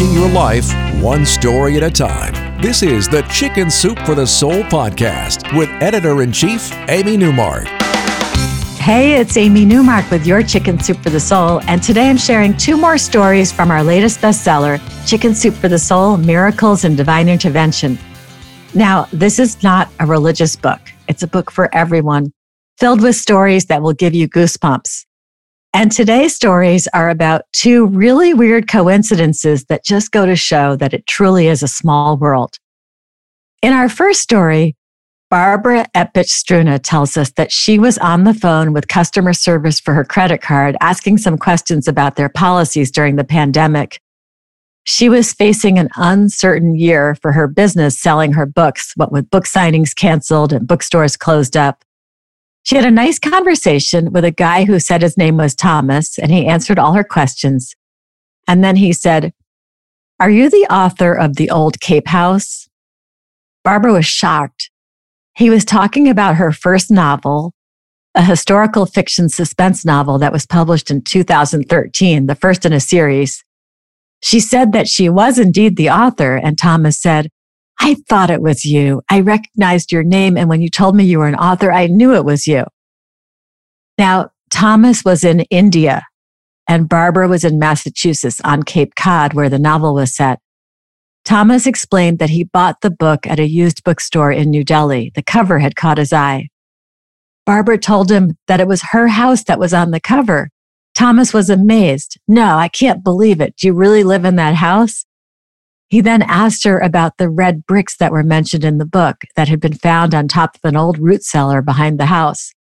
Changing your life one story at a time. This is the Chicken Soup for the Soul podcast with editor in chief, Amy Newmark. Hey, it's Amy Newmark with your Chicken Soup for the Soul. And today I'm sharing two more stories from our latest bestseller, Chicken Soup for the Soul Miracles and Divine Intervention. Now, this is not a religious book, it's a book for everyone, filled with stories that will give you goosebumps. And today's stories are about two really weird coincidences that just go to show that it truly is a small world. In our first story, Barbara Eppich Struna tells us that she was on the phone with customer service for her credit card, asking some questions about their policies during the pandemic. She was facing an uncertain year for her business selling her books, what with book signings canceled and bookstores closed up. She had a nice conversation with a guy who said his name was Thomas and he answered all her questions. And then he said, Are you the author of The Old Cape House? Barbara was shocked. He was talking about her first novel, a historical fiction suspense novel that was published in 2013, the first in a series. She said that she was indeed the author, and Thomas said, I thought it was you. I recognized your name. And when you told me you were an author, I knew it was you. Now, Thomas was in India and Barbara was in Massachusetts on Cape Cod, where the novel was set. Thomas explained that he bought the book at a used bookstore in New Delhi. The cover had caught his eye. Barbara told him that it was her house that was on the cover. Thomas was amazed. No, I can't believe it. Do you really live in that house? He then asked her about the red bricks that were mentioned in the book that had been found on top of an old root cellar behind the house.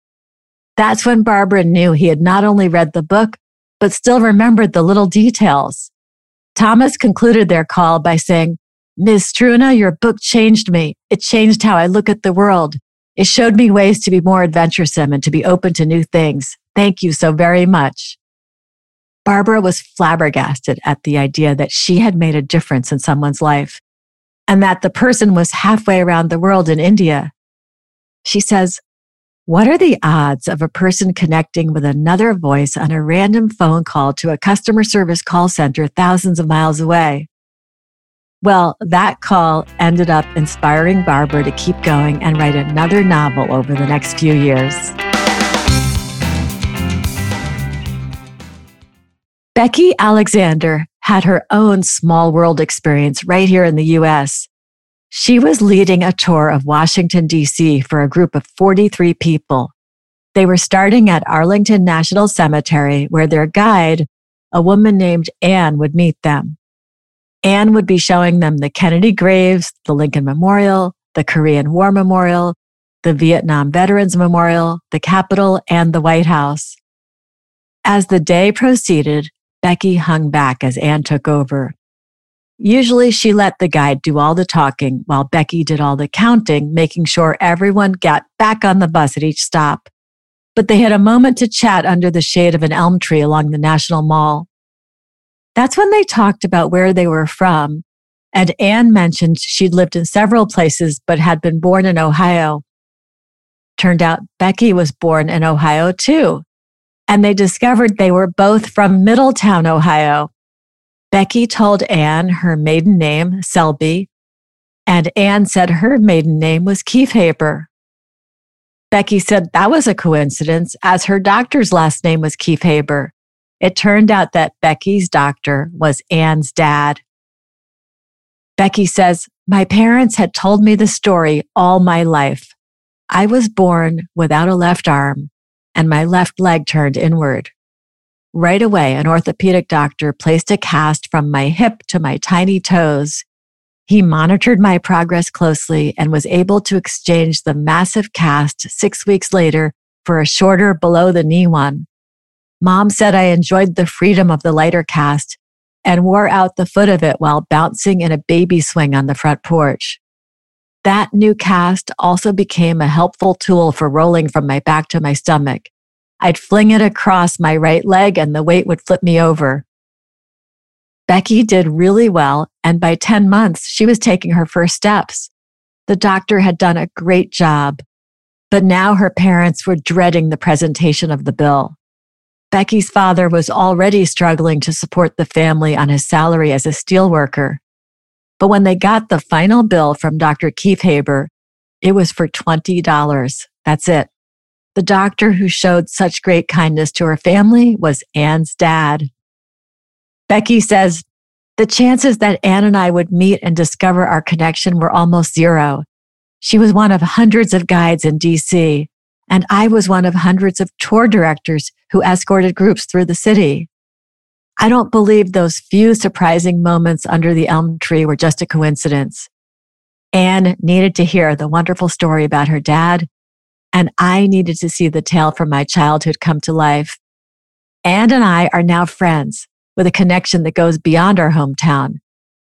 That's when Barbara knew he had not only read the book, but still remembered the little details. Thomas concluded their call by saying, Ms. Struna, your book changed me. It changed how I look at the world. It showed me ways to be more adventuresome and to be open to new things. Thank you so very much. Barbara was flabbergasted at the idea that she had made a difference in someone's life and that the person was halfway around the world in India. She says, What are the odds of a person connecting with another voice on a random phone call to a customer service call center thousands of miles away? Well, that call ended up inspiring Barbara to keep going and write another novel over the next few years. Becky Alexander had her own small world experience right here in the US. She was leading a tour of Washington, D.C. for a group of 43 people. They were starting at Arlington National Cemetery, where their guide, a woman named Anne, would meet them. Anne would be showing them the Kennedy graves, the Lincoln Memorial, the Korean War Memorial, the Vietnam Veterans Memorial, the Capitol, and the White House. As the day proceeded, Becky hung back as Anne took over. Usually she let the guide do all the talking while Becky did all the counting, making sure everyone got back on the bus at each stop. But they had a moment to chat under the shade of an elm tree along the National Mall. That's when they talked about where they were from. And Anne mentioned she'd lived in several places, but had been born in Ohio. Turned out Becky was born in Ohio too and they discovered they were both from Middletown, Ohio. Becky told Anne her maiden name, Selby, and Anne said her maiden name was Kiefhaber. Becky said that was a coincidence, as her doctor's last name was Kiefhaber. It turned out that Becky's doctor was Anne's dad. Becky says, My parents had told me the story all my life. I was born without a left arm and my left leg turned inward. Right away, an orthopedic doctor placed a cast from my hip to my tiny toes. He monitored my progress closely and was able to exchange the massive cast six weeks later for a shorter below the knee one. Mom said I enjoyed the freedom of the lighter cast and wore out the foot of it while bouncing in a baby swing on the front porch. That new cast also became a helpful tool for rolling from my back to my stomach. I'd fling it across my right leg and the weight would flip me over. Becky did really well, and by 10 months, she was taking her first steps. The doctor had done a great job, but now her parents were dreading the presentation of the bill. Becky's father was already struggling to support the family on his salary as a steelworker. But when they got the final bill from Dr. Kiefhaber, it was for $20. That's it. The doctor who showed such great kindness to her family was Anne's dad. Becky says, the chances that Anne and I would meet and discover our connection were almost zero. She was one of hundreds of guides in DC, and I was one of hundreds of tour directors who escorted groups through the city. I don't believe those few surprising moments under the elm tree were just a coincidence. Anne needed to hear the wonderful story about her dad, and I needed to see the tale from my childhood come to life. Anne and I are now friends with a connection that goes beyond our hometown.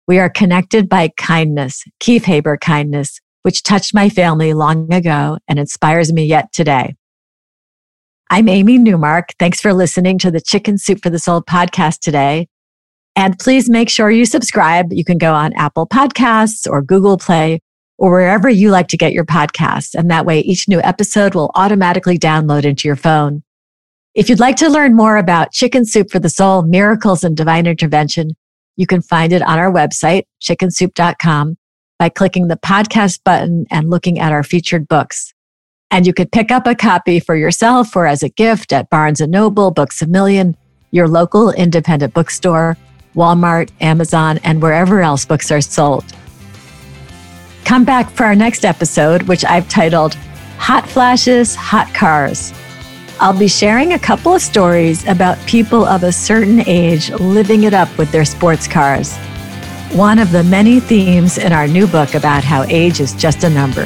We are connected by kindness, Kiefhaber kindness, which touched my family long ago and inspires me yet today. I'm Amy Newmark. Thanks for listening to the Chicken Soup for the Soul podcast today. And please make sure you subscribe. You can go on Apple Podcasts or Google Play or wherever you like to get your podcasts. And that way each new episode will automatically download into your phone. If you'd like to learn more about Chicken Soup for the Soul, miracles and divine intervention, you can find it on our website, chickensoup.com by clicking the podcast button and looking at our featured books. And you could pick up a copy for yourself or as a gift at Barnes & Noble, Books A Million, your local independent bookstore, Walmart, Amazon, and wherever else books are sold. Come back for our next episode, which I've titled Hot Flashes, Hot Cars. I'll be sharing a couple of stories about people of a certain age living it up with their sports cars one of the many themes in our new book about how age is just a number.